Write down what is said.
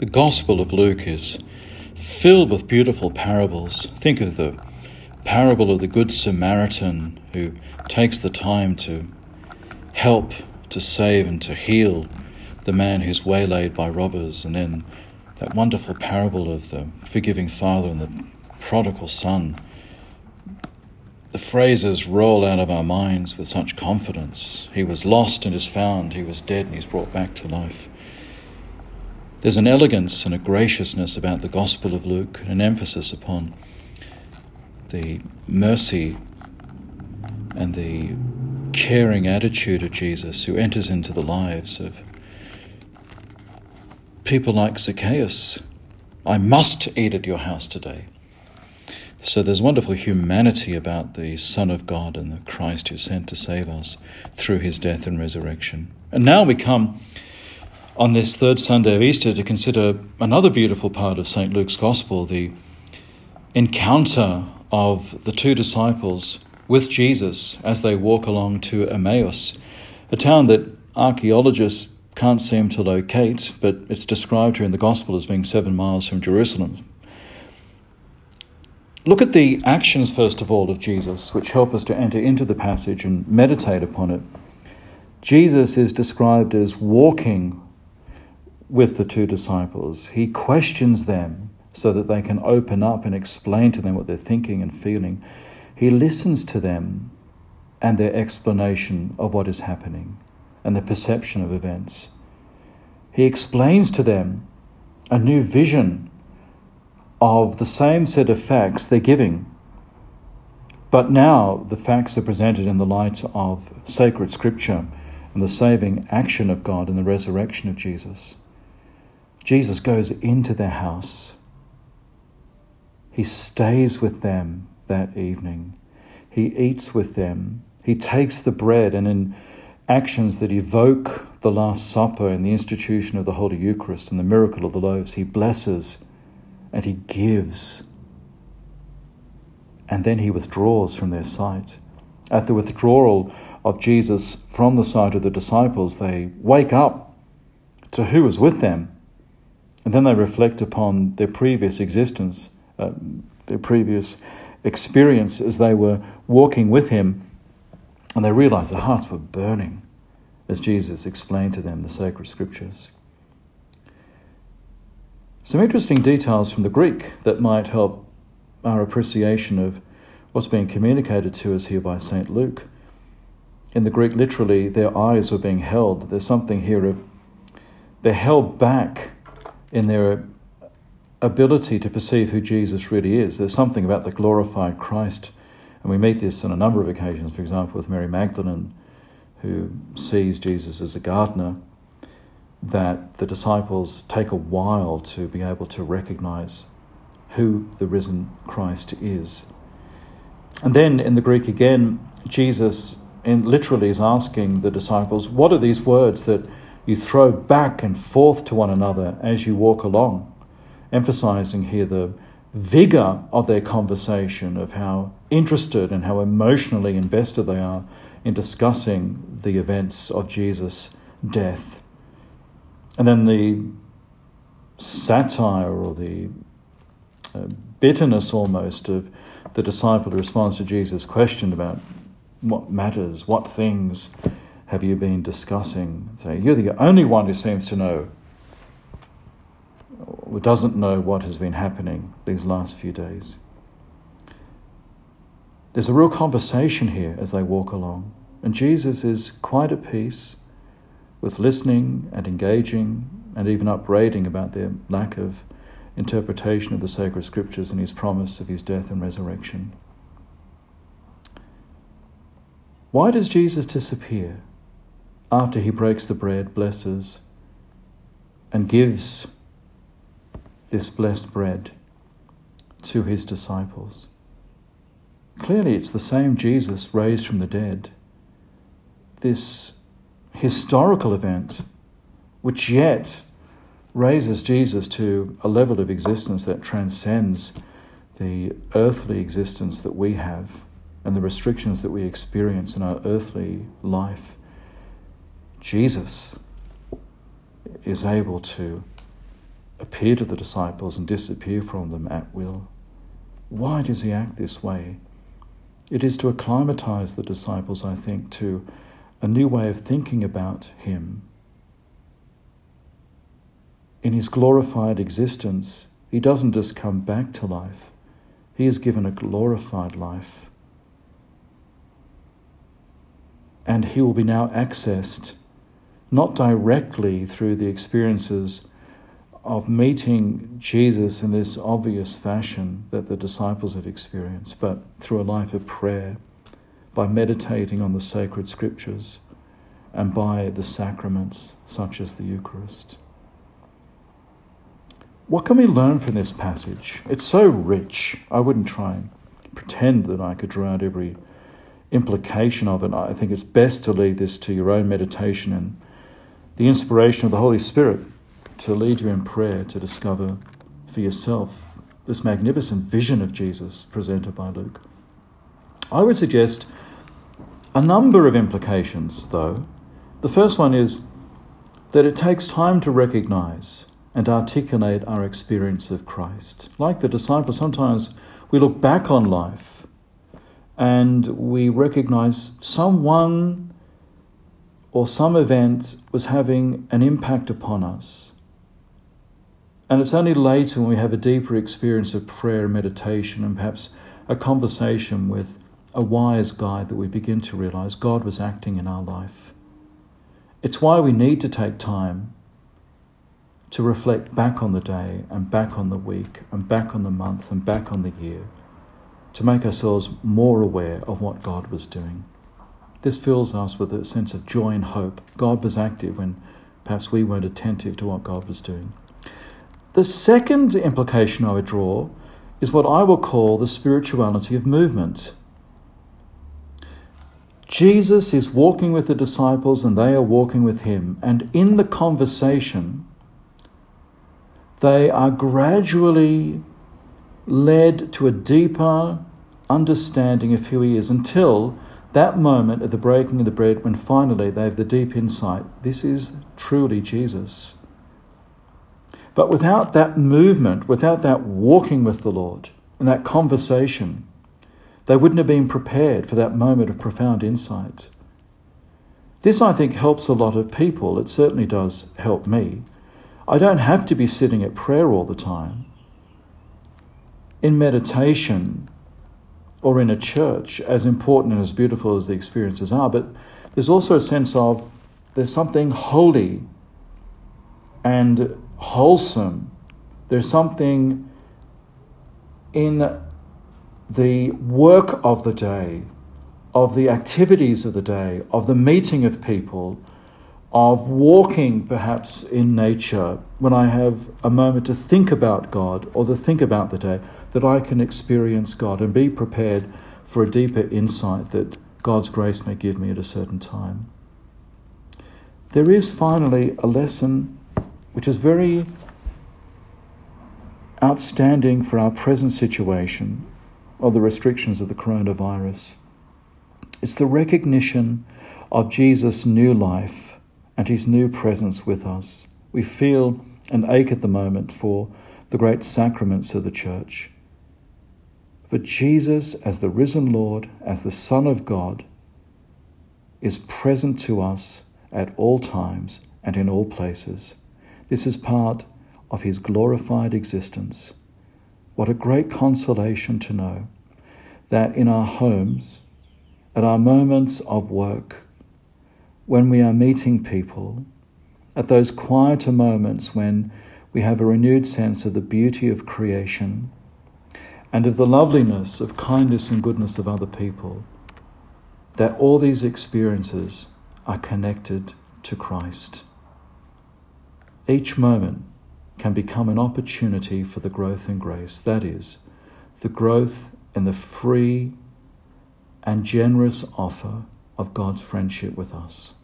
The Gospel of Luke is filled with beautiful parables. Think of the parable of the Good Samaritan who takes the time to help, to save, and to heal the man who's waylaid by robbers, and then that wonderful parable of the forgiving father and the prodigal son. The phrases roll out of our minds with such confidence. He was lost and is found, he was dead and he's brought back to life. There's an elegance and a graciousness about the Gospel of Luke, an emphasis upon the mercy and the caring attitude of Jesus who enters into the lives of people like Zacchaeus. I must eat at your house today. So there's wonderful humanity about the Son of God and the Christ who sent to save us through his death and resurrection. And now we come on this third Sunday of Easter to consider another beautiful part of St. Luke's Gospel, the encounter of the two disciples with Jesus as they walk along to Emmaus, a town that archaeologists can't seem to locate, but it's described here in the Gospel as being seven miles from Jerusalem. Look at the actions, first of all, of Jesus, which help us to enter into the passage and meditate upon it. Jesus is described as walking with the two disciples. He questions them so that they can open up and explain to them what they're thinking and feeling. He listens to them and their explanation of what is happening and the perception of events. He explains to them a new vision of the same set of facts they're giving. But now the facts are presented in the light of sacred scripture and the saving action of God and the resurrection of Jesus. Jesus goes into their house. He stays with them that evening. He eats with them. He takes the bread and in actions that evoke the Last Supper and the institution of the Holy Eucharist and the miracle of the loaves, he blesses and he gives. And then he withdraws from their sight. At the withdrawal of Jesus from the sight of the disciples, they wake up to who was with them. And then they reflect upon their previous existence, uh, their previous experience as they were walking with him and they realize their hearts were burning as Jesus explained to them the sacred scriptures. Some interesting details from the Greek that might help our appreciation of what's being communicated to us here by St. Luke. In the Greek, literally, their eyes were being held. There's something here of they're held back in their ability to perceive who Jesus really is. There's something about the glorified Christ and we meet this on a number of occasions, for example, with Mary Magdalene, who sees Jesus as a gardener, that the disciples take a while to be able to recognize who the risen Christ is. And then in the Greek again, Jesus in, literally is asking the disciples, What are these words that you throw back and forth to one another as you walk along? Emphasizing here the vigor of their conversation, of how interested and how emotionally invested they are in discussing the events of Jesus' death. And then the satire or the uh, bitterness almost of the disciple who responds to Jesus' question about what matters, what things have you been discussing? Say, you're the only one who seems to know or doesn't know what has been happening these last few days. There's a real conversation here as they walk along, and Jesus is quite at peace with listening and engaging and even upbraiding about their lack of interpretation of the sacred scriptures and his promise of his death and resurrection. Why does Jesus disappear after he breaks the bread, blesses, and gives this blessed bread to his disciples. Clearly, it's the same Jesus raised from the dead. This historical event, which yet raises Jesus to a level of existence that transcends the earthly existence that we have and the restrictions that we experience in our earthly life. Jesus is able to appear to the disciples and disappear from them at will. Why does he act this way? It is to acclimatize the disciples, I think, to a new way of thinking about him. In his glorified existence, he doesn't just come back to life, he is given a glorified life. And he will be now accessed not directly through the experiences of meeting Jesus in this obvious fashion that the disciples have experienced, but through a life of prayer, by meditating on the sacred scriptures, and by the sacraments such as the Eucharist. What can we learn from this passage? It's so rich. I wouldn't try and pretend that I could draw out every implication of it. I think it's best to leave this to your own meditation and the inspiration of the Holy Spirit to lead you in prayer to discover for yourself this magnificent vision of Jesus presented by Luke. I would suggest a number of implications, though. The first one is that it takes time to recognize and articulate our experience of Christ. Like the disciples, sometimes we look back on life and we recognize someone or some event was having an impact upon us. And it's only later when we have a deeper experience of prayer and meditation and perhaps a conversation with a wise guide that we begin to realize God was acting in our life. It's why we need to take time to reflect back on the day and back on the week and back on the month and back on the year to make ourselves more aware of what God was doing. This fills us with a sense of joy and hope. God was active when perhaps we weren't attentive to what God was doing. The second implication I would draw is what I will call the spirituality of movement. Jesus is walking with the disciples and they are walking with him, and in the conversation, they are gradually led to a deeper understanding of who he is until that moment of the breaking of the bread when finally they have the deep insight this is truly Jesus. But without that movement, without that walking with the Lord and that conversation, they wouldn't have been prepared for that moment of profound insight. This, I think, helps a lot of people. It certainly does help me. I don't have to be sitting at prayer all the time. In meditation, or in a church, as important and as beautiful as the experiences are, but there's also a sense of there's something holy and wholesome. There's something in the work of the day, of the activities of the day, of the meeting of people, of walking perhaps in nature, when I have a moment to think about God or to think about the day, that I can experience God and be prepared for a deeper insight that God's grace may give me at a certain time. There is finally a lesson which is very outstanding for our present situation of the restrictions of the coronavirus. It's the recognition of Jesus' new life and his new presence with us. We feel and ache at the moment for the great sacraments of the church. But Jesus, as the risen Lord, as the Son of God, is present to us at all times and in all places. This is part of his glorified existence. What a great consolation to know that in our homes, at our moments of work, when we are meeting people, at those quieter moments when we have a renewed sense of the beauty of creation and of the loveliness of kindness and goodness of other people, that all these experiences are connected to Christ. Each moment can become an opportunity for the growth in grace, that is, the growth in the free and generous offer of God's friendship with us.